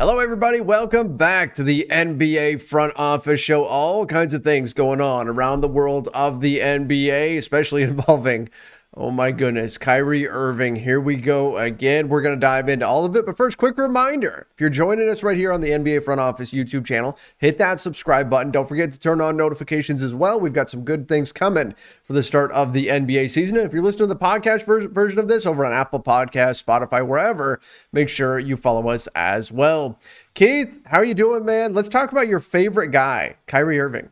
Hello, everybody. Welcome back to the NBA Front Office Show. All kinds of things going on around the world of the NBA, especially involving Oh my goodness, Kyrie Irving. Here we go again. We're going to dive into all of it. But first, quick reminder if you're joining us right here on the NBA Front Office YouTube channel, hit that subscribe button. Don't forget to turn on notifications as well. We've got some good things coming for the start of the NBA season. And if you're listening to the podcast ver- version of this over on Apple Podcasts, Spotify, wherever, make sure you follow us as well. Keith, how are you doing, man? Let's talk about your favorite guy, Kyrie Irving.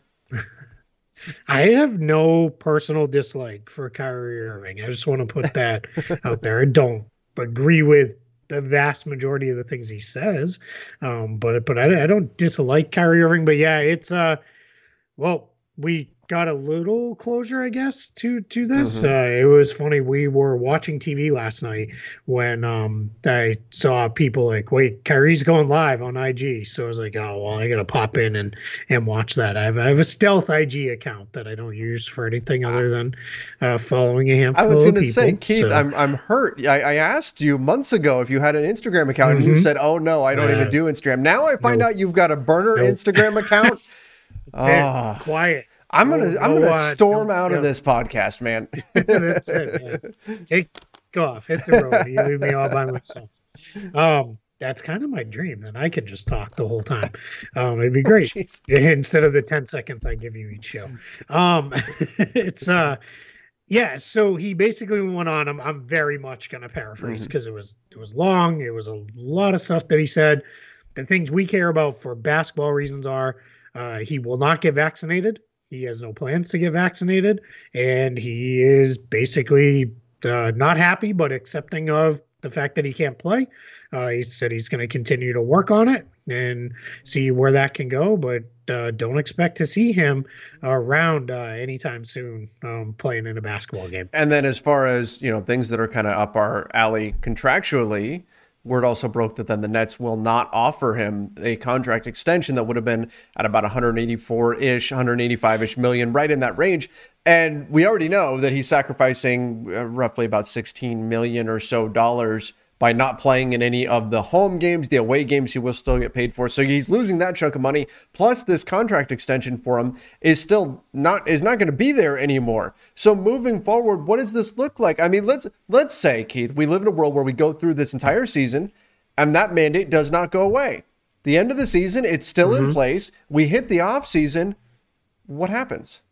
I have no personal dislike for Kyrie Irving. I just want to put that out there. I don't agree with the vast majority of the things he says, um, but but I, I don't dislike Kyrie Irving. But yeah, it's uh, well, we got a little closure, I guess, to to this. Mm-hmm. Uh, it was funny. We were watching TV last night when um, I saw people like, "Wait, Kyrie's going live on IG." So I was like, "Oh well, I gotta pop in and and watch that." I have, I have a stealth IG account that I don't use for anything other than uh, following a handful. Of people. I was going to say, Keith, so. I'm I'm hurt. I, I, asked you months ago if you had an Instagram account, mm-hmm. and you mm-hmm. said, "Oh no, I don't uh, even do Instagram." Now I find nope. out you've got a burner nope. Instagram account. oh. Quiet. I'm gonna no, I'm gonna storm out of this podcast, man. That's it, man. Take go off, hit the road. You leave me all by myself. Um, that's kind of my dream. Then I can just talk the whole time. Um, it'd be great oh, instead of the 10 seconds I give you each show. Um, it's uh, yeah. So he basically went on. I'm I'm very much gonna paraphrase because mm-hmm. it was it was long. It was a lot of stuff that he said. The things we care about for basketball reasons are uh, he will not get vaccinated he has no plans to get vaccinated, and he is basically uh, not happy but accepting of the fact that he can't play. Uh, he said he's going to continue to work on it and see where that can go, but uh, don't expect to see him around uh, anytime soon um, playing in a basketball game. And then, as far as you know, things that are kind of up our alley contractually, word also broke that then the Nets will not offer him a contract extension that would have been at about 184 ish, 185 ish million, right in that range. And we already know that he's sacrificing uh, roughly about 16 million or so dollars by not playing in any of the home games. The away games he will still get paid for. So he's losing that chunk of money. Plus this contract extension for him is still not is not going to be there anymore. So moving forward, what does this look like? I mean, let's let's say, Keith, we live in a world where we go through this entire season and that mandate does not go away. The end of the season, it's still mm-hmm. in place. We hit the off season. What happens?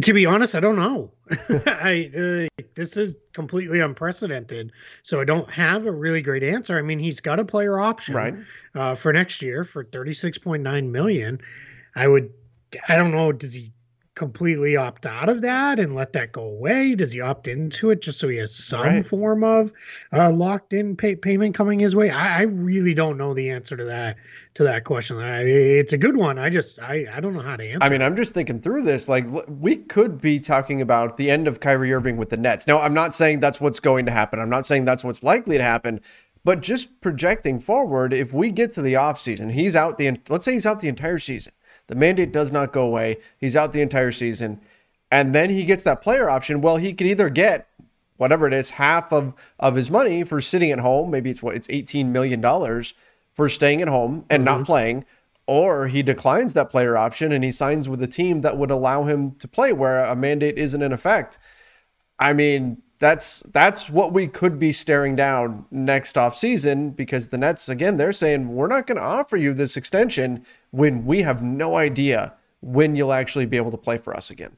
To be honest, I don't know. I uh, this is completely unprecedented, so I don't have a really great answer. I mean, he's got a player option right. uh, for next year for thirty six point nine million. I would, I don't know. Does he completely opt out of that and let that go away? Does he opt into it just so he has some right. form of uh, locked in pay- payment coming his way? I, I, really don't know the answer to that to that question. I, it's a good one. I just I, I don't know how to answer. I mean, I'm just thinking through this. Like we could be talking about the end of Kyrie Irving with the Nets. Now, I'm not saying that's what's going to happen. I'm not saying that's what's likely to happen. But just projecting forward, if we get to the offseason, he's out the let's say he's out the entire season the mandate does not go away. He's out the entire season. And then he gets that player option. Well, he could either get whatever it is, half of, of his money for sitting at home. Maybe it's what it's $18 million for staying at home and mm-hmm. not playing. Or he declines that player option and he signs with a team that would allow him to play where a mandate isn't in effect. I mean, that's that's what we could be staring down next off season because the Nets again they're saying we're not going to offer you this extension when we have no idea when you'll actually be able to play for us again.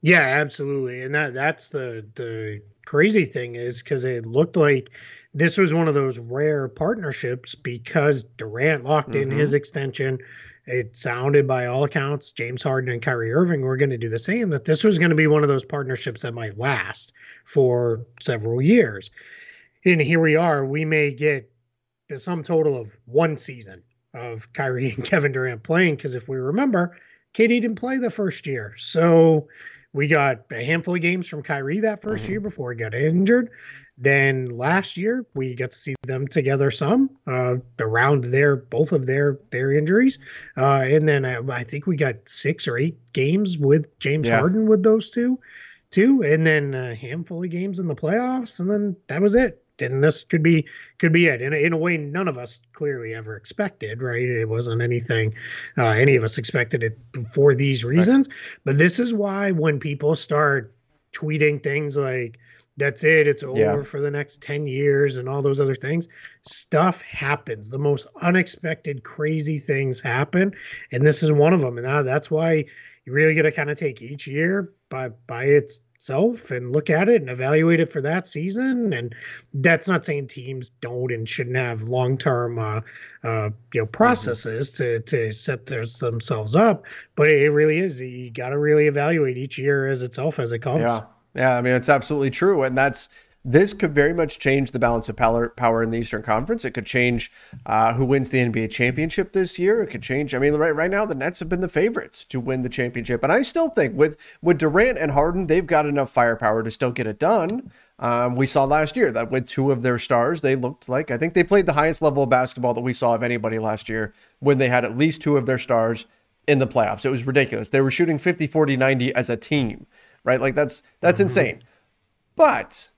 Yeah, absolutely. And that that's the the crazy thing is cuz it looked like this was one of those rare partnerships because Durant locked mm-hmm. in his extension it sounded by all accounts James Harden and Kyrie Irving were going to do the same that this was going to be one of those partnerships that might last for several years. And here we are, we may get the sum total of one season of Kyrie and Kevin Durant playing because if we remember, KD didn't play the first year. So we got a handful of games from Kyrie that 1st mm-hmm. year before he got injured. Then last year we got to see them together some uh, around their both of their their injuries, uh, and then I, I, think we got six or eight games with James yeah. Harden with those two, too, and then a handful of games in the playoffs, and then that was it. And this could be could be it. In a, in a way none of us clearly ever expected right? It wasn't anything uh, any of us expected it for these reasons. Right. but this is why when people start tweeting things like that's it it's over yeah. for the next 10 years and all those other things stuff happens the most unexpected crazy things happen and this is one of them and that's why you really got to kind of take each year by by itself and look at it and evaluate it for that season. And that's not saying teams don't and shouldn't have long term, uh, uh, you know, processes to to set their, themselves up. But it really is you got to really evaluate each year as itself as it comes. Yeah, yeah. I mean, it's absolutely true, and that's this could very much change the balance of power, power in the Eastern Conference. It could change uh, who wins the NBA championship this year. It could change. I mean, right right now the Nets have been the favorites to win the championship, and I still think with with Durant and Harden, they've got enough firepower to still get it done. Um, we saw last year that with two of their stars, they looked like I think they played the highest level of basketball that we saw of anybody last year when they had at least two of their stars in the playoffs. It was ridiculous. They were shooting 50, 40, 90 as a team, right? Like that's that's mm-hmm. insane. But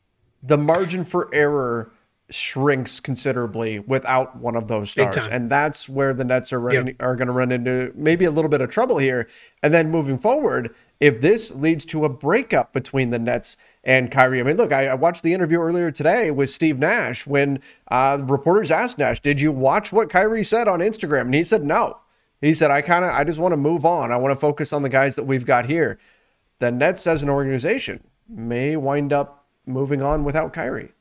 the margin for error shrinks considerably without one of those stars. And that's where the Nets are running, yep. are going to run into maybe a little bit of trouble here. And then moving forward, if this leads to a breakup between the Nets and Kyrie. I mean, look, I, I watched the interview earlier today with Steve Nash when uh, reporters asked Nash, "Did you watch what Kyrie said on Instagram?" And he said, "No." He said, "I kind of, I just want to move on. I want to focus on the guys that we've got here." The Nets, as an organization, may wind up moving on without Kyrie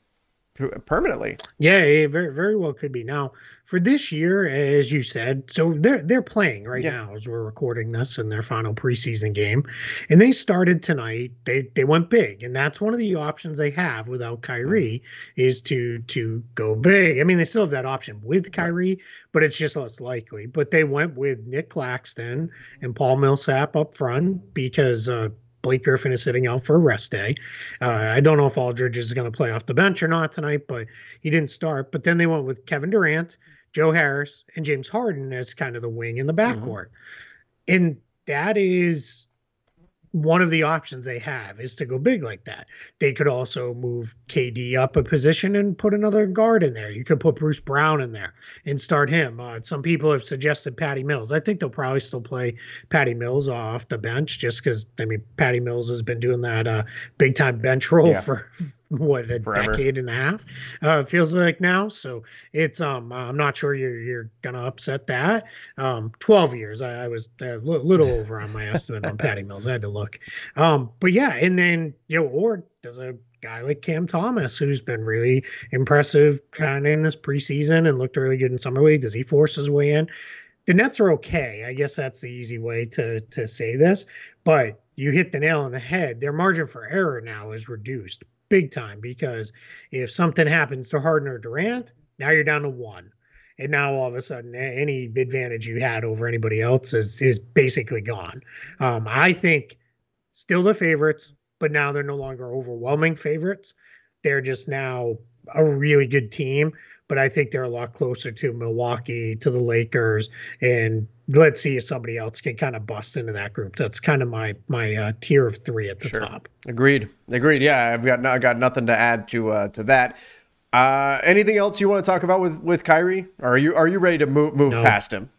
permanently. Yeah, it very very well could be. Now for this year, as you said, so they're they're playing right yeah. now as we're recording this in their final preseason game, and they started tonight. They they went big, and that's one of the options they have without Kyrie is to to go big. I mean, they still have that option with Kyrie, but it's just less likely. But they went with Nic Claxton and Paul Millsap up front because uh, Blake Griffin is sitting out for a rest day. Uh, I don't know if Aldridge is going to play off the bench or not tonight, but he didn't start. But then they went with Kevin Durant, Joe Harris, and James Harden as kind of the wing in the mm-hmm. backcourt. Mm-hmm. And that is one of the options they have is to go big like that. They could also move KD up a position and put another guard in there. You could put Bruce Brown in there and start him. Uh, some people have suggested Patty Mills. I think they'll probably still play Patty Mills off the bench just because, I mean, Patty Mills has been doing that uh, big time bench role yeah. for what a Forever. decade and a half uh feels like now. So it's um i'm not sure you're you're gonna upset that. Um 12 years. I, I was a little over on my estimate on patty mills. I had to look. Um but yeah and then you know or does a guy like cam thomas who's been really impressive kind of in this preseason and looked really good in summer league does he force his way in? The nets are okay. I guess that's the easy way to to say this but you hit the nail on the head. Their margin for error now is reduced big time because if something happens to Harden or Durant, now you're down to one. And now all of a sudden, any advantage you had over anybody else is is basically gone. Um, I think still the favorites, but now they're no longer overwhelming favorites. They're just now a really good team but I think they're a lot closer to Milwaukee, to the Lakers, and let's see if somebody else can kind of bust into that group. That's kind of my my uh, tier of three at the sure. top. Agreed. Agreed. Yeah, I've got I got nothing to add to uh, to that. Uh, anything else you want to talk about with with Kyrie? Or are you are you ready to move move no. past him?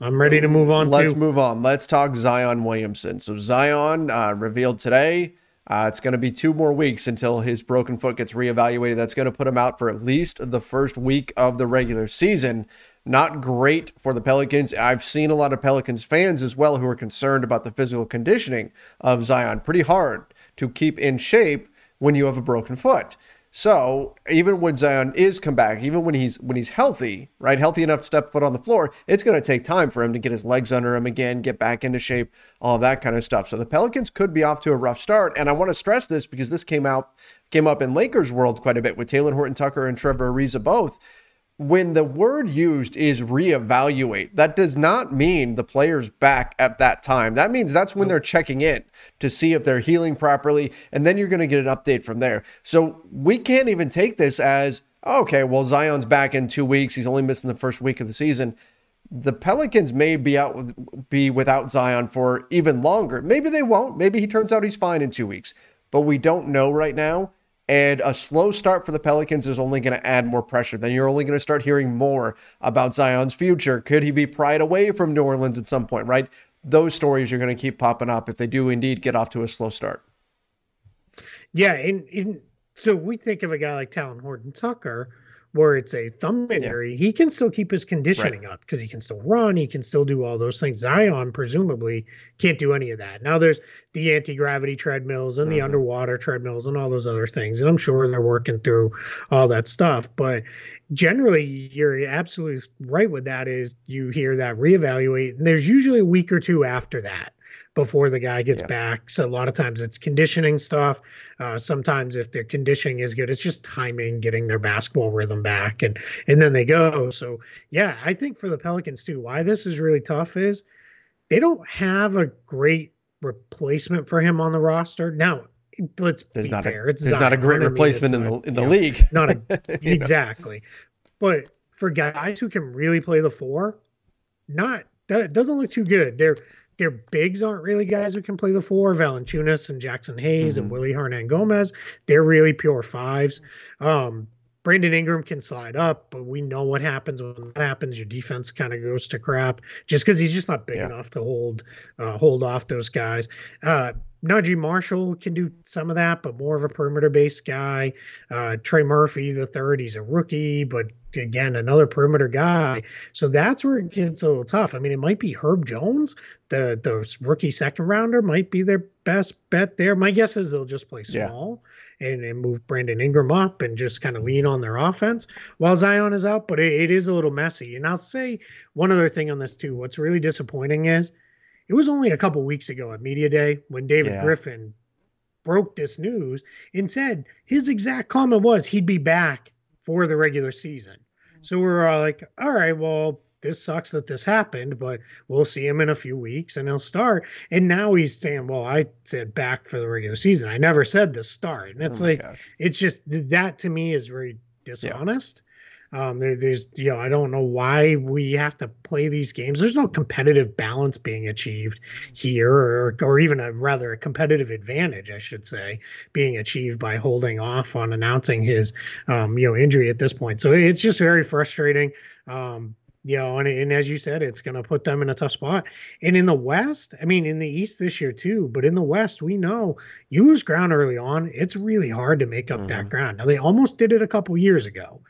I'm ready to move on. Let's too. move on. Let's talk Zion Williamson. So Zion uh, revealed today uh, it's going to be two more weeks until his broken foot gets reevaluated. That's going to put him out for at least the first week of the regular season. Not great for the Pelicans. I've seen a lot of Pelicans fans as well who are concerned about the physical conditioning of Zion. Pretty hard to keep in shape when you have a broken foot. So even when Zion is come back, even when he's when he's healthy, right, healthy enough to step foot on the floor, it's going to take time for him to get his legs under him again, get back into shape, all that kind of stuff. So the Pelicans could be off to a rough start, and I want to stress this because this came out came up in Lakers world quite a bit with Talen Horton Tucker and Trevor Ariza both when the word used is reevaluate, that does not mean the player's back at that time. That means that's when they're checking in to see if they're healing properly, and then you're going to get an update from there. So we can't even take this as, okay, well, Zion's back in two weeks. He's only missing the first week of the season. The Pelicans may be out with, be without Zion for even longer. Maybe they won't. Maybe he turns out he's fine in two weeks, but we don't know right now. And a slow start for the Pelicans is only going to add more pressure. Then you're only going to start hearing more about Zion's future. Could he be pried away from New Orleans at some point, right? Those stories are going to keep popping up if they do indeed get off to a slow start. Yeah. And, and so we think of a guy like Talen Horton Tucker where it's a thumb injury, yeah. he can still keep his conditioning right. up because he can still run, he can still do all those things. Zion presumably can't do any of that. Now there's the anti-gravity treadmills and mm-hmm. the underwater treadmills and all those other things, and I'm sure they're working through all that stuff. But generally, you're absolutely right with that. Is you hear that reevaluate, and there's usually a week or two after that before the guy gets yeah. back. So a lot of times it's conditioning stuff. Uh, sometimes if their conditioning is good, it's just timing, getting their basketball rhythm back, and and then they go. So yeah, I think for the Pelicans too, why this is really tough is they don't have a great replacement for him on the roster now. Let's there's be not fair. A, it's there's Zion. not a great replacement in the in the league. Not a exactly, but for guys who can really play the four, not that doesn't look too good. They're their bigs aren't really guys who can play the four. Valanciunas and Jaxson Hayes mm-hmm. and Willy Hernangomez, they're really pure fives. Um, Brandon Ingram can slide up, but we know what happens when that happens. Your defense kind of goes to crap just because he's just not big yeah. enough to hold uh, hold off those guys. Uh, Naji Marshall can do some of that, but more of a perimeter based guy. Uh, Trey Murphy, the third, he's a rookie, but again, another perimeter guy. So that's where it gets a little tough. I mean, it might be Herb Jones, the the rookie second rounder, might be their best bet there. My guess is they'll just play small yeah. and, and move Brandon Ingram up and just kind of lean on their offense while Zion is out. But it, it is a little messy. And I'll say one other thing on this too. What's really disappointing is it was only a couple weeks ago at Media Day when David yeah. Griffin broke this news and said his exact comment was he'd be back for the regular season. Mm-hmm. So we are all like, all right, well, this sucks that this happened, but we'll see him in a few weeks and he'll start. And now he's saying, well, I said back for the regular season. I never said the start. And it's oh like, gosh. it's just that to me is very dishonest. Um, there, there's, you know, I don't know why we have to play these games. There's no competitive balance being achieved here, or, or even a rather a competitive advantage, I should say, being achieved by holding off on announcing his, um, you know, injury at this point. So it's just very frustrating. Um, you know, and, and as you said, it's going to put them in a tough spot. And in the West, I mean, in the East this year too, but in the West, we know you lose ground early on. It's really hard to make up mm-hmm. that ground. Now they almost did it a couple years ago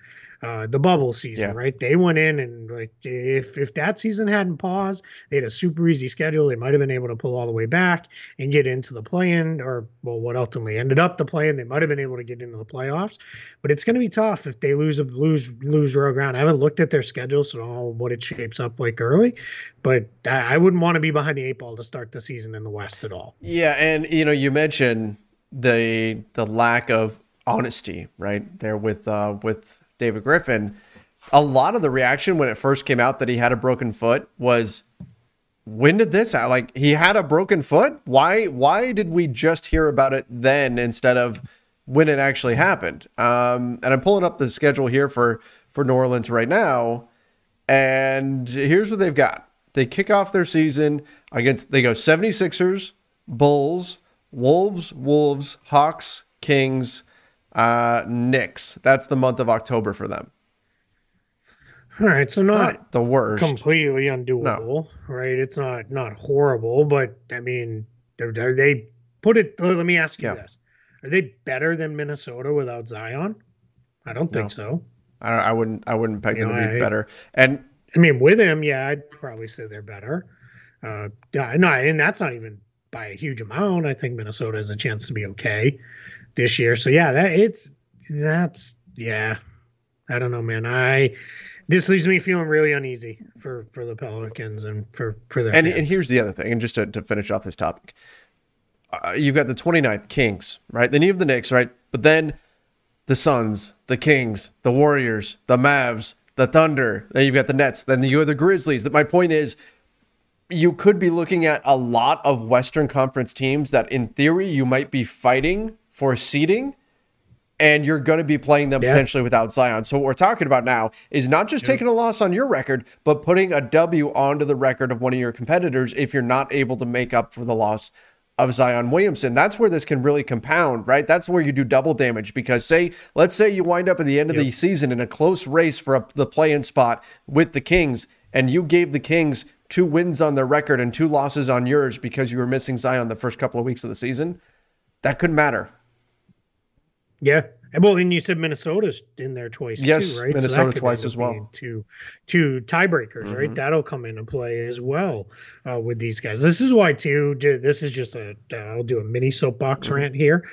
uh, the bubble season, yeah. right? They went in and like if if that season hadn't paused, they had a super easy schedule. They might have been able to pull all the way back and get into the play-in, or well, what ultimately ended up the play-in. They might have been able to get into the playoffs, but it's going to be tough if they lose a lose lose road ground. I haven't looked at their schedule, so I don't know what it shapes up like early, but I, I wouldn't want to be behind the eight ball to start the season in the West at all. Yeah, and you know, you mentioned the the lack of honesty right there with uh, with David Griffin, a lot of the reaction when it first came out that he had a broken foot was when did this out? Like he had a broken foot? Why why did we just hear about it then instead of when it actually happened? Um, and I'm pulling up the schedule here for for New Orleans right now, and here's what they've got. They kick off their season against they go 76ers, Bulls, Wolves, Wolves, Hawks, Kings, uh, Knicks. That's the month of October for them. All right, so not, not the worst, completely undoable, no. right? It's not not horrible, but I mean, are, they put it? Let me ask you yeah. this: Are they better than Minnesota without Zion? I don't think no. so. I, I, wouldn't. I wouldn't peg you them know, to be I, better. And I mean, with him, yeah, I'd probably say they're better. Uh, no, and that's not even by a huge amount. I think Minnesota has a chance to be okay this year. So yeah, that it's that's yeah. I don't know, man. I this leaves me feeling really uneasy for for the Pelicans and for for their and fans. and here's the other thing, and just to, to finish off this topic, uh, you've got the 29th Kings, right? Then you have the Knicks, right? But then the Suns, the Kings, the Warriors, the Mavs, the Thunder. Then you've got the Nets. Then you have the Grizzlies. That my point is, you could be looking at a lot of Western Conference teams that, in theory, you might be fighting for seeding and you're going to be playing them yeah. potentially without Zion. So what we're talking about now is not just yeah. taking a loss on your record, but putting a W onto the record of one of your competitors if you're not able to make up for the loss of Zion Williamson. That's where this can really compound, right? That's where you do double damage because say, let's say you wind up at the end of yep. the season in a close race for a, the play-in spot with the Kings, and you gave the Kings two wins on their record and two losses on yours because you were missing Zion the first couple of weeks of the season. That could matter. Yeah, well, and you said Minnesota's in there twice yes, too, right? Minnesota so twice as well. Two, two tiebreakers, mm-hmm. right? That'll come into play as well uh, with these guys. This is why too. This is just a. will do a mini soapbox mm-hmm. rant here.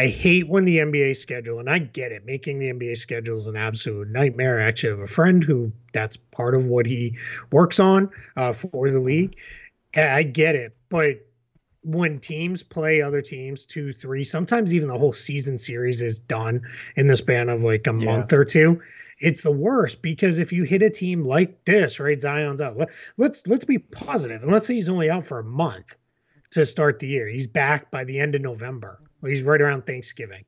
I hate when the NBA schedule, and I get it. Making the NBA schedule is an absolute nightmare. I actually have a friend who that's part of what he works on uh, for the league. I get it, but when teams play other teams two, three, sometimes even the whole season series is done in the span of like a yeah. month or two. It's the worst because if you hit a team like this, right? Zion's out. Let, let's let's be positive, and let's say he's only out for a month to start the year. He's back by the end of November. He's right around Thanksgiving.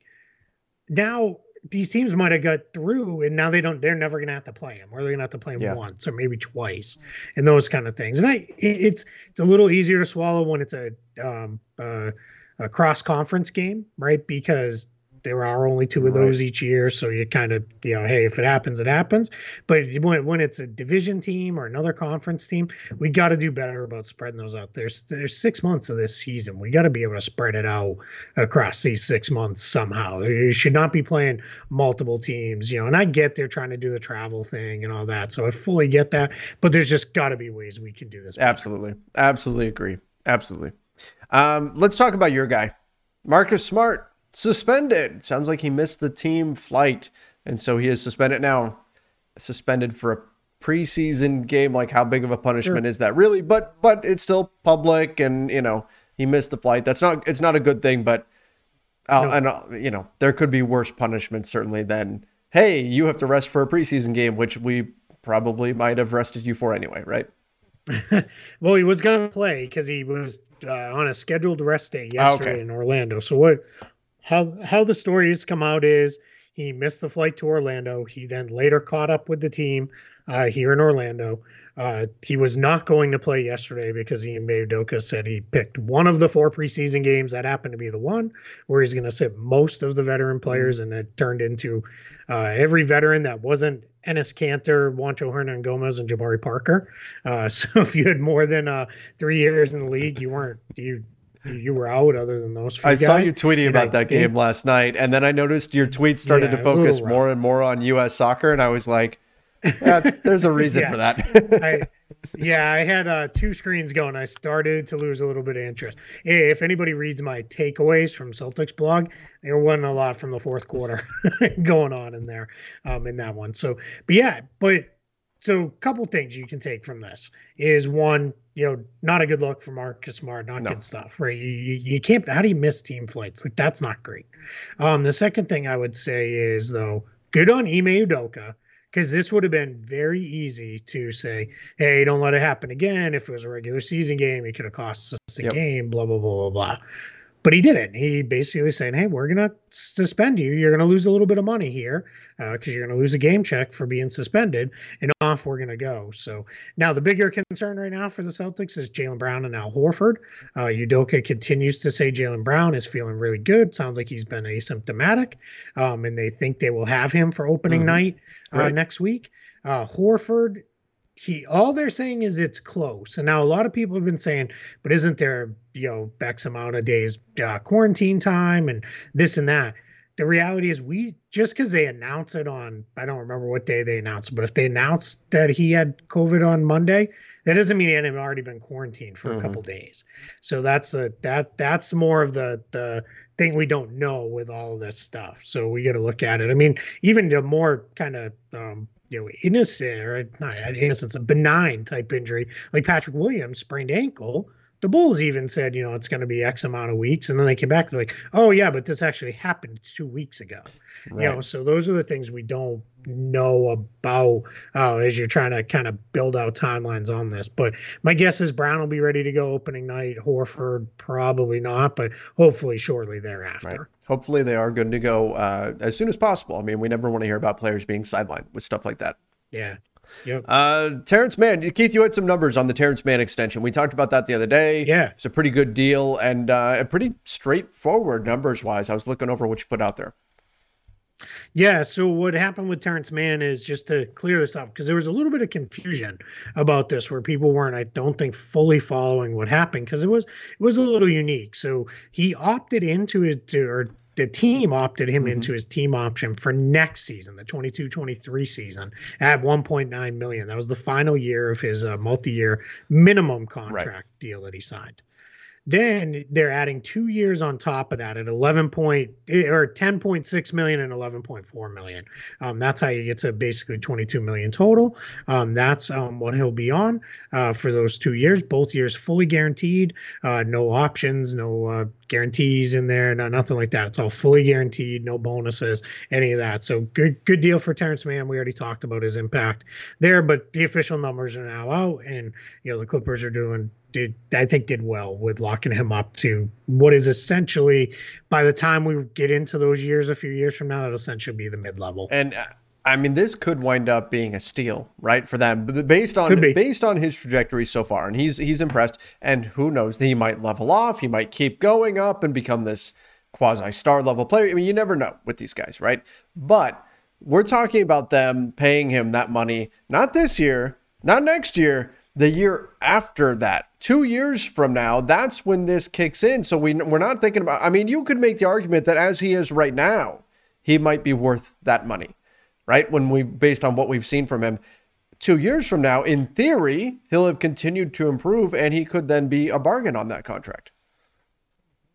Now these teams might have got through and now they don't they're never gonna have to play him or they're gonna have to play him yeah. once or maybe twice and those kind of things and i it's it's a little easier to swallow when it's a um uh, a cross conference game right because there are only two of those right. each year, so you kind of you know, hey, if it happens, it happens. But when when it's a division team or another conference team, we got to do better about spreading those out. There's there's six months of this season. We got to be able to spread it out across these six months somehow. You should not be playing multiple teams, you know. And I get they're trying to do the travel thing and all that, so I fully get that. But there's just got to be ways we can do this. Absolutely, absolutely agree. Absolutely. Um, let's talk about your guy, Marcus Smart suspended. Sounds like he missed the team flight, and so he is suspended now. Suspended for a preseason game. Like, how big of a punishment sure. is that really? But but it's still public, and you know he missed the flight. That's not it's not a good thing, but uh, no. and uh, you know there could be worse punishments certainly than hey you have to rest for a preseason game, which we probably might have rested you for anyway, right? well, he was going to play because he was uh, on a scheduled rest day yesterday oh, okay. in Orlando. So what how how the story has come out is he missed the flight to Orlando. He then later caught up with the team uh, here in Orlando. Uh, he was not going to play yesterday because Ime Udoka said he picked one of the four preseason games. That happened to be the one where he's going to sit most of the veteran players, and it turned into uh, every veteran that wasn't Enes Kanter, Juancho Hernangomez, and Jabari Parker. Uh, so if you had more than uh, three years in the league, you weren't you you were out other than those. I guys. saw you tweeting about I that game last night, and then I noticed your tweets started yeah, to focus more and more on U.S. soccer, and I was like, "That's there's a reason yeah. for that." I, yeah, I had uh, two screens going. I started to lose a little bit of interest. If anybody reads my takeaways from Celtics blog, there wasn't a lot from the fourth quarter going on in there, um, in that one. So, but yeah, but so a couple things you can take from this is one, you know, not a good look for Marcus Smart, not no. good stuff, right? You, you, you can't. How do you miss team flights? Like that's not great. Um, the second thing I would say is though, good on Ime Udoka because this would have been very easy to say, hey, don't let it happen again. If it was a regular season game, it could have cost us a yep. game. Blah blah blah blah blah but he didn't. He basically saying, "Hey, we're gonna suspend you. You're gonna lose a little bit of money here because uh, you're gonna lose a game check for being suspended, and off we're gonna go." So now the bigger concern right now for the Celtics is Jaylen Brown and Al Horford. Uh, Udoka continues to say Jaylen Brown is feeling really good. Sounds like he's been asymptomatic, um, and they think they will have him for opening mm-hmm. night uh, right. next week. Uh, Horford he all they're saying is it's close. And now a lot of people have been saying, but isn't there, you know, X amount of days uh, quarantine time and this and that? The reality is, we just because they announce it on, I don't remember what day they announced, but if they announced that he had COVID on Monday, that doesn't mean he hadn't already been quarantined for mm-hmm. a couple days. So that's a that that's more of the the thing we don't know with all of this stuff. So we got to look at it. I mean, even the more kind of um, you know innocent or not innocent, a benign type injury like Patrick Williams sprained ankle. The Bulls even said, you know, it's going to be X amount of weeks, and then they came back to like, oh yeah, but this actually happened two weeks ago. Right. You know, so those are the things we don't know about uh, as you're trying to kind of build out timelines on this. But my guess is Brown will be ready to go opening night. Horford probably not, but hopefully shortly thereafter. Right. Hopefully they are good to go uh, as soon as possible. I mean, we never want to hear about players being sidelined with stuff like that. Yeah. Yep. Uh, Terrence Mann, Keith, you had some numbers on the Terrence Mann extension. We talked about that the other day. Yeah. It's a pretty good deal and uh, a pretty straightforward numbers wise. I was looking over what you put out there. Yeah. So what happened with Terrence Mann is just to clear this up because there was a little bit of confusion about this where people weren't, I don't think, fully following what happened because it was it was a little unique. So he opted into it to, or the team opted him mm-hmm. into his team option for next season, the 22-23 season, at 1.9 million. That was the final year of his uh, multi-year minimum contract right. deal that he signed. Then they're adding two years on top of that at 11 point or 10.6 million and 11.4 million. Um, that's how you get to basically 22 million total. Um, that's um, what he'll be on uh, for those two years. Both years fully guaranteed. Uh, no options, no uh, guarantees in there, no, nothing like that. It's all fully guaranteed, no bonuses, any of that. So good, good deal for Terrence Mann. We already talked about his impact there, but the official numbers are now out, and you know the Clippers are doing did I think did well with locking him up to what is essentially by the time we get into those years a few years from now that'll essentially be the mid level. And I mean this could wind up being a steal, right, for them based on based on his trajectory so far and he's he's impressed and who knows he might level off, he might keep going up and become this quasi star level player. I mean you never know with these guys, right? But we're talking about them paying him that money not this year, not next year, the year after that two years from now, that's when this kicks in. So we, we're not thinking about, I mean, you could make the argument that as he is right now, he might be worth that money, right? When we, based on what we've seen from him, two years from now, in theory, he'll have continued to improve and he could then be a bargain on that contract.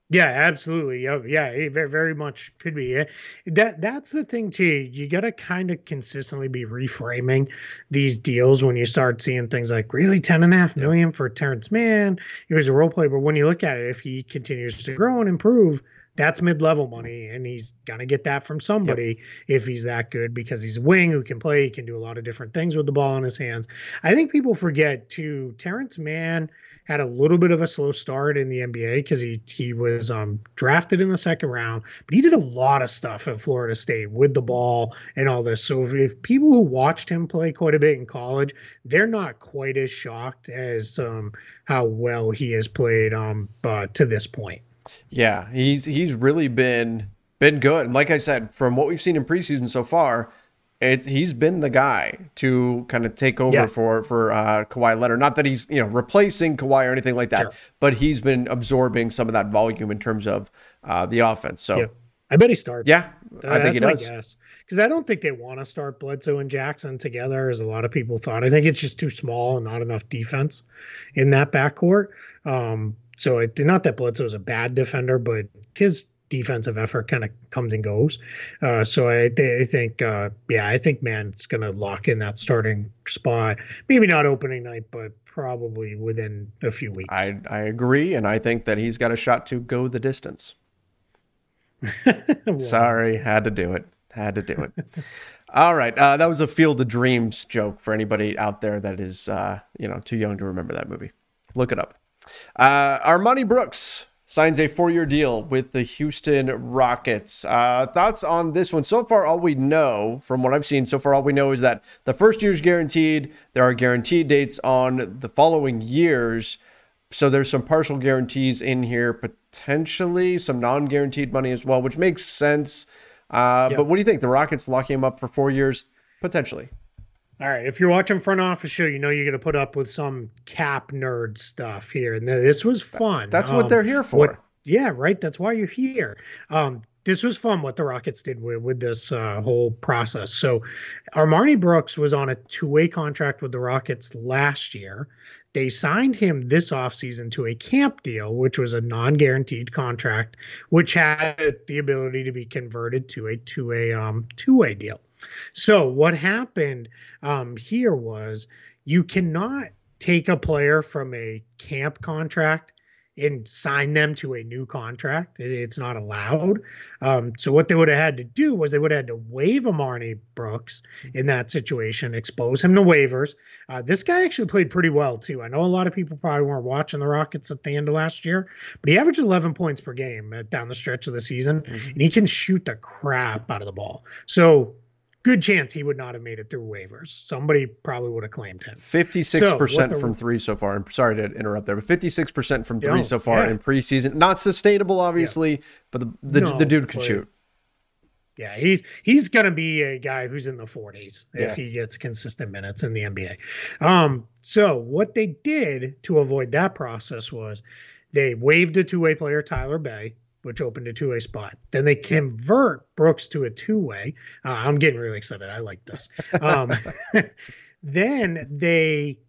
Yeah, absolutely. Yeah, yeah, eh, very, very much could be. Eh. That that's the thing too. You got to kind of consistently be reframing these deals when you start seeing things like really ten and a half million for Terrence Mann. He was a role player, but when you look at it, if he continues to grow and improve, that's mid-level money, and he's gonna get that from somebody yep. if he's that good because he's a wing who can play. He can do a lot of different things with the ball in his hands. I think people forget too. Terrence Mann had a little bit of a slow start in the NBA because he he was um, drafted in the second round, but he did a lot of stuff at Florida State with the ball and all this. So if, if people who watched him play quite a bit in college, they're not quite as shocked as um, how well he has played um, uh, to this point. Yeah, he's he's really been been good. And like I said, from what we've seen in preseason so far, it's he's been the guy to kind of take over yeah. for for uh, Kawhi Leonard. Not that he's you know replacing Kawhi or anything like that, sure. but he's been absorbing some of that volume in terms of uh, the offense. So. Yeah. I bet he starts. Yeah, I uh, think he does. Because I don't think they want to start Bledsoe and Jackson together, as a lot of people thought. I think it's just too small and not enough defense in that backcourt. Um, so it, not that Bledsoe is a bad defender, but his defensive effort kind of comes and goes. Uh, so I, I think, uh, yeah, I think Mann's going to lock in that starting spot. Maybe not opening night, but probably within a few weeks. I, I agree. And I think that he's got a shot to go the distance. Sorry, had to do it. Had to do it. All right, uh, that was a Field of Dreams joke for anybody out there that is, uh, you know, too young to remember that movie. Look it up. Uh, Armoni Brooks signs a four year deal with the Houston Rockets. Uh, thoughts on this one? So far, all we know from what I've seen so far, all we know is that the first year is guaranteed. There are guaranteed dates on the following years. So there's some partial guarantees in here, potentially some non guaranteed money as well, which makes sense. Uh, yep. But what do you think? The Rockets locking him up for four years? Potentially. All right, if you're watching front office show, you know you're going to put up with some cap nerd stuff here, and this was fun. That's um, what they're here for. What, yeah, right. That's why you're here. Um, this was fun what the Rockets did with, with this uh, whole process. So, Armoni Brooks was on a two way contract with the Rockets last year. They signed him this offseason to a camp deal, which was a non guaranteed contract, which had the ability to be converted to a two way um, two way deal. So what happened um, here was you cannot take a player from a camp contract and sign them to a new contract. It's not allowed. Um, so what they would have had to do was they would have had to waive Armoni Brooks in that situation, expose him to waivers. Uh, this guy actually played pretty well too. I know a lot of people probably weren't watching the Rockets at the end of last year, but he averaged 11 points per game down the stretch of the season, mm-hmm. and he can shoot the crap out of the ball. So good chance he would not have made it through waivers. Somebody probably would have claimed him. 56% so from three so far. I'm sorry to interrupt there, but 56% from three so far yeah. in preseason. Not sustainable, obviously, yeah. but the, the, no, the dude could shoot. Yeah, he's he's gonna be a guy who's in the 40s if yeah. he gets consistent minutes in the NBA. Um, so what they did to avoid that process was they waived a two-way player, Tyler Bey, which opened a two-way spot. Then they convert Brooks to a two-way. Uh, I'm getting really excited. I like this. Um, then they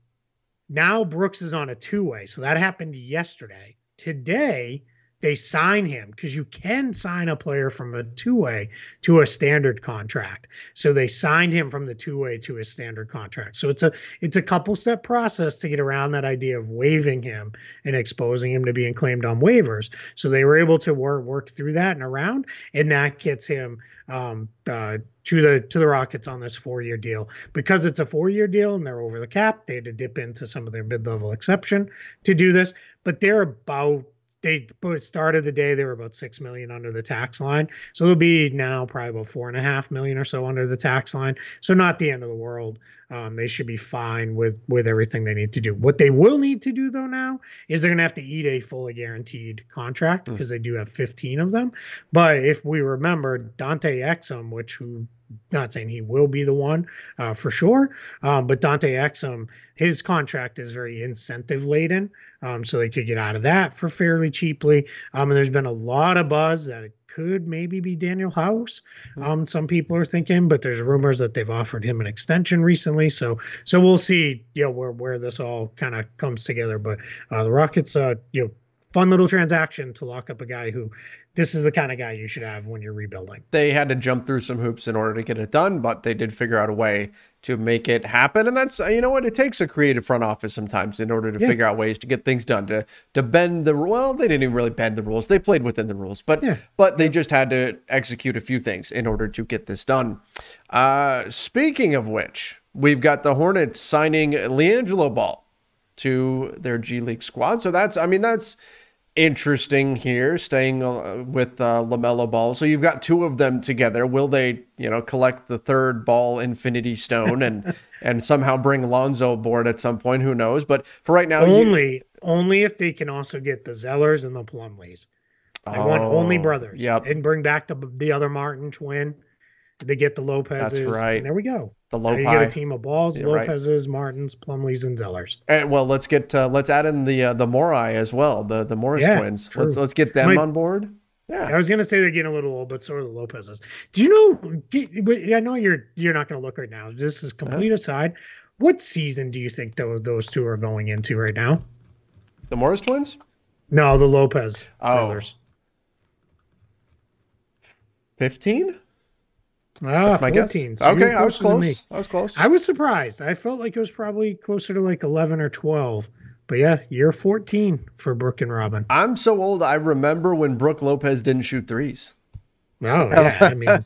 now Brooks is on a two-way. So that happened yesterday. Today they sign him because you can sign a player from a two way to a standard contract. So they signed him from the two way to a standard contract. So it's a it's a couple step process to get around that idea of waiving him and exposing him to being claimed on waivers. So they were able to work work through that and around, and that gets him um, uh, to the to the Rockets on this four year deal because it's a four year deal and they're over the cap. They had to dip into some of their mid level exception to do this, but they're about they started the day they were about six million under the tax line. So they'll be now probably about four and a half million or so under the tax line. So not the end of the world. Um, they should be fine with with everything they need to do. What they will need to do though now is they're going to have to eat a fully guaranteed contract because mm. they do have 15 of them. But if we remember dante exum which who not saying he will be the one uh, for sure, um, but Dante Exum, his contract is very incentive laden, um, so they could get out of that for fairly cheaply. Um, and there's been a lot of buzz that it could maybe be Danuel House. Hmm. Um, some people are thinking, but there's rumors that they've offered him an extension recently. So so we'll see, you know, where where this all kind of comes together. But uh, the Rockets, uh, you know fun little transaction to lock up a guy who this is the kind of guy you should have when you're rebuilding. They had to jump through some hoops in order to get it done, but they did figure out a way to make it happen. And that's you know what it takes a creative front office sometimes in order to yeah. figure out ways to get things done to to bend the well they didn't even really bend the rules they played within the rules but yeah. but they just had to execute a few things in order to get this done. Uh, speaking of which, we've got the Hornets signing LiAngelo Ball to their G League squad. So that's, I mean, that's interesting here, staying uh, with uh, LaMelo Ball. So you've got two of them together. Will they, you know, collect the third ball Infinity Stone and and somehow bring Lonzo aboard at some point? Who knows? But for right now, only you, only if they can also get the Zellers and the Plumleys. I oh, want only brothers. Yep. And bring back the the other Martin twin. They get the Lopez's. That's right. there we go. The Lopi. You get a team of balls, yeah, Lopez's, right. Martins, Plumleys, and Zellers. And well, let's get uh, let's add in the uh, the Morai as well, the the Morris yeah, twins. True. Let's let's get them My, on board. Yeah, I was gonna say they're getting a little old, but so are the Lopez's. Do you know? I know you're you're not gonna look right now. This is complete uh-huh. aside. What season do you think those those two are going into right now? The Morris twins? No, the Lopez oh. brothers. Fifteen. Ah, That's my 14. guess. So okay, I was close. I was close. I was surprised. I felt like it was probably closer to like 11 or 12. But yeah, year 14 for Brook and Robin. I'm so old. I remember when Brook Lopez didn't shoot threes. Oh yeah, I mean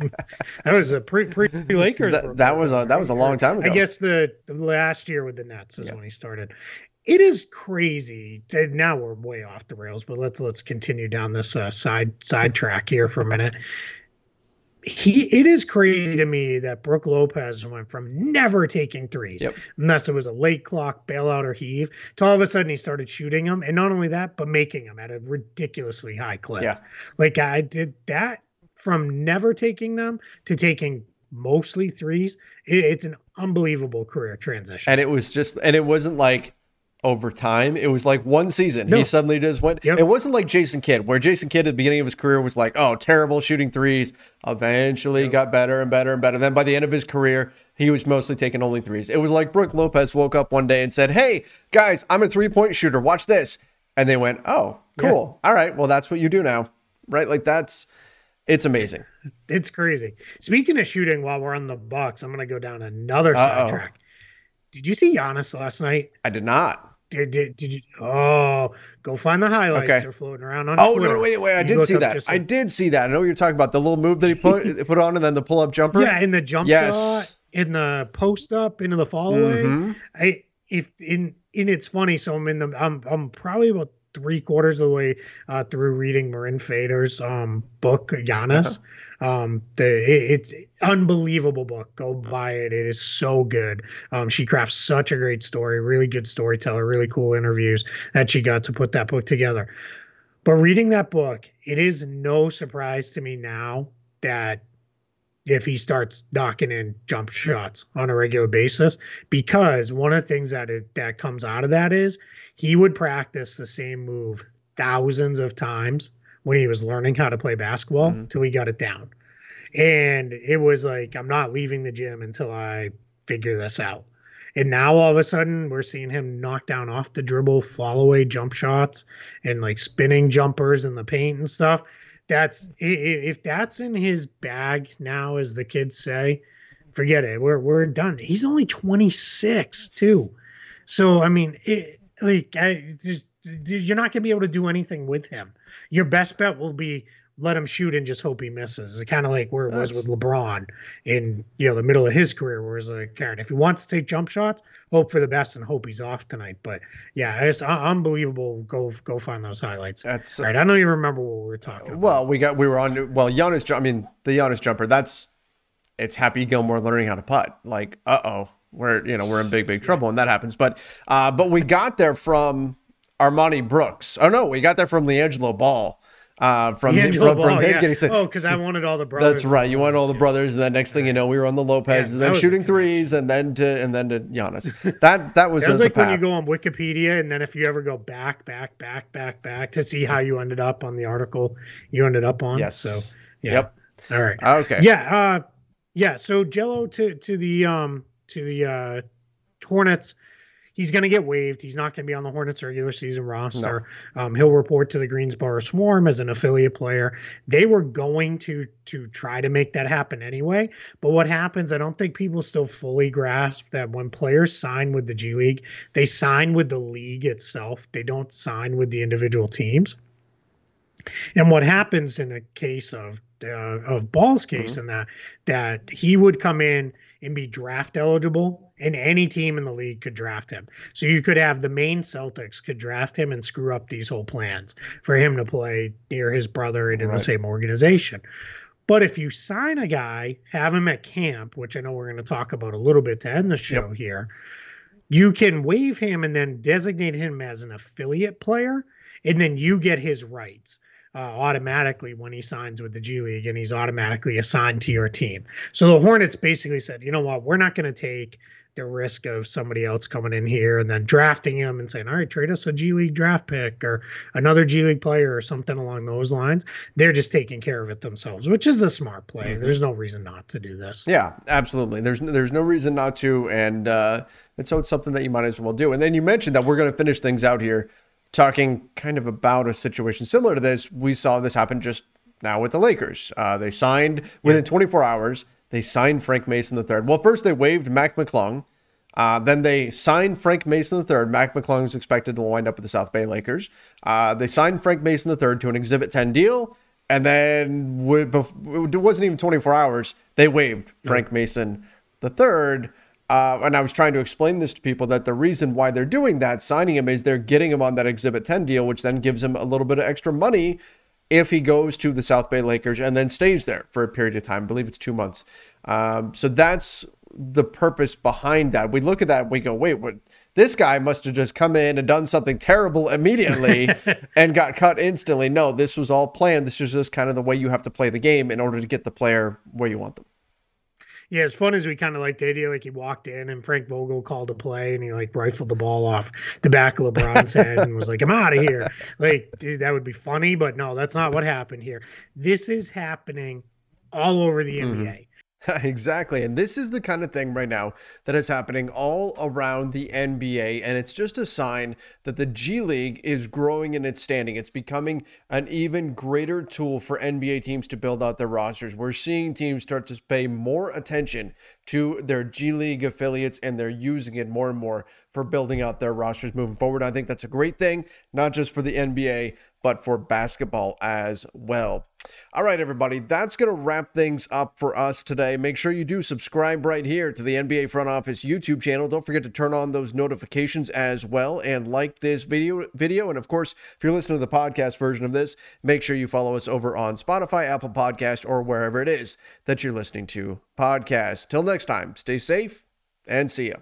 that was a pre pre Lakers. That, that was a that was a long time ago. I guess the, the last year with the Nets is yeah. when he started. It is crazy. Now we're way off the rails, but let's let's continue down this uh, side side track here for a minute he it is crazy to me that Brook Lopez went from never taking threes, yep. unless it was a late clock bailout or heave, to all of a sudden he started shooting them, and not only that, but making them at a ridiculously high clip. Yeah, like I did that from never taking them to taking mostly threes. It, it's an unbelievable career transition, and it was just, and it wasn't like over time. It was like one season. No. He suddenly just went. Yep. It wasn't like Jason Kidd, where Jason Kidd at the beginning of his career was like, oh, terrible shooting threes. Eventually yep. got better and better and better. Then by the end of his career, he was mostly taking only threes. It was like Brook Lopez woke up one day and said, hey, guys, I'm a three point shooter. Watch this. And they went, oh, cool. Yeah. All right. Well, that's what you do now. Right. Like that's. It's amazing. It's crazy. Speaking of shooting, while we're on the Bucks, I'm going to go down another sidetrack. Did you see Giannis last night? I did not. Did, did, did you? Oh, go find the highlights. Okay. They're floating around on. Oh Twitter. no, wait, wait! I did see that. I did see that. I know what you're talking about. The little move that he put put on, and then the pull up jumper. Yeah, in the jump yes. shot, in the post up, into the fall away. Mm-hmm. I if in in it's funny. So I'm in the. I'm I'm probably about three quarters of the way uh, through reading Mirin Fader's um, book Giannis. Uh-huh. Um, the it, it's unbelievable book. Go buy it. It is so good. Um, she crafts such a great story. Really good storyteller. Really cool interviews that she got to put that book together. But reading that book, it is no surprise to me now that if he starts knocking in jump shots on a regular basis because one of the things that it, that comes out of that is he would practice the same move thousands of times when he was learning how to play basketball mm-hmm. till he got it down and it was like i'm not leaving the gym until i figure this out and now all of a sudden we're seeing him knock down off the dribble fall away jump shots and like spinning jumpers in the paint and stuff that's if that's in his bag now, as the kids say, forget it. We're we're done. He's only 26 too, so I mean, it, like I just you're not gonna be able to do anything with him. Your best bet will be let him shoot and just hope he misses. It's kind of like where it That's... was with LeBron in you know the middle of his career, where it's like, Karen, if he wants to take jump shots, hope for the best and hope he's off tonight. But yeah, it's unbelievable. Go go find those highlights. That's right. I don't even remember what we were talking. about. Well, we got we were on. Well, Giannis. I mean, the Giannis jumper. That's it's Happy Gilmore learning how to putt. Like, uh oh, we're you know we're in big big trouble when that happens. But uh, but we got there from Armoni Brooks. Oh no, we got there from LiAngelo Ball uh, from from, from him yeah. getting sent. Oh, because I wanted all the brothers. That's right. You wanted all the brothers, and then next thing you know, we were on the Lopez, yeah, and then shooting threes, and then to and then to Giannis. That that was. that was like when you go on Wikipedia, and then if you ever go back, back, back, back, back to see how you ended up on the article you ended up on. Yes. So yeah. Yep. All right. Okay. Yeah. Uh, yeah. So Gelo to to the um to the uh Hornets he's going to get waived. He's not going to be on the Hornets regular season roster. No. Um, he'll report to the Greensboro Swarm as an affiliate player. They were going to to try to make that happen anyway. But what happens? I don't think people still fully grasp that when players sign with the G League, they sign with the league itself. They don't sign with the individual teams. And what happens in a case of uh, of Ball's case mm-hmm. in that that he would come in and be draft eligible and any team in the league could draft him. So you could have the Maine Celtics could draft him and screw up these whole plans for him to play near his brother and in right. the same organization. But if you sign a guy, have him at camp, which I know we're going to talk about a little bit to end the show yep. here, you can waive him and then designate him as an affiliate player, and then you get his rights uh, automatically when he signs with the G League and he's automatically assigned to your team. So the Hornets basically said, you know what, we're not going to take the risk of somebody else coming in here and then drafting him and saying, all right, trade us a G League draft pick or another G League player or something along those lines. They're just taking care of it themselves, which is a smart play. Mm-hmm. There's no reason not to do this. Yeah, absolutely. There's there's no reason not to, and uh, and so it's something that you might as well do. And then you mentioned that we're going to finish things out here talking kind of about a situation similar to this. We saw this happen just now with the Lakers. Uh, they signed within 24 hours. They signed Frank Mason III. Well, first they waived Mac McClung. Uh, then they signed Frank Mason III. Mac McClung is expected to wind up with the South Bay Lakers. Uh, they signed Frank Mason III to an Exhibit 10 deal. And then it wasn't even 24 hours. They waived Frank Mason III. Uh, and I was trying to explain this to people that the reason why they're doing that, signing him, is they're getting him on that Exhibit 10 deal, which then gives him a little bit of extra money if he goes to the South Bay Lakers and then stays there for a period of time. I believe it's two months. Um, so that's the purpose behind that. We look at that and we go, wait, what? This guy must have just come in and done something terrible immediately and got cut instantly. No, this was all planned. This is just kind of the way you have to play the game in order to get the player where you want them. Yeah, as fun as we kind of like the idea, like he walked in and Frank Vogel called a play and he like rifled the ball off the back of LeBron's head and was like, "I'm out of here." Like dude, that would be funny, but no, that's not what happened here. This is happening all over the mm-hmm. NBA. exactly. And this is the kind of thing right now that is happening all around the NBA. And it's just a sign that the G League is growing in its standing. It's becoming an even greater tool for NBA teams to build out their rosters. We're seeing teams start to pay more attention to their G League affiliates and they're using it more and more for building out their rosters moving forward. I think that's a great thing, not just for the NBA, but for basketball as well. All right, everybody, that's going to wrap things up for us today. Make sure you do subscribe right here to the NBA Front Office YouTube channel. Don't forget to turn on those notifications as well and like this video video and of course, if you're listening to the podcast version of this, make sure you follow us over on Spotify, Apple Podcast or wherever it is that you're listening to podcasts. Till next time, stay safe and see ya.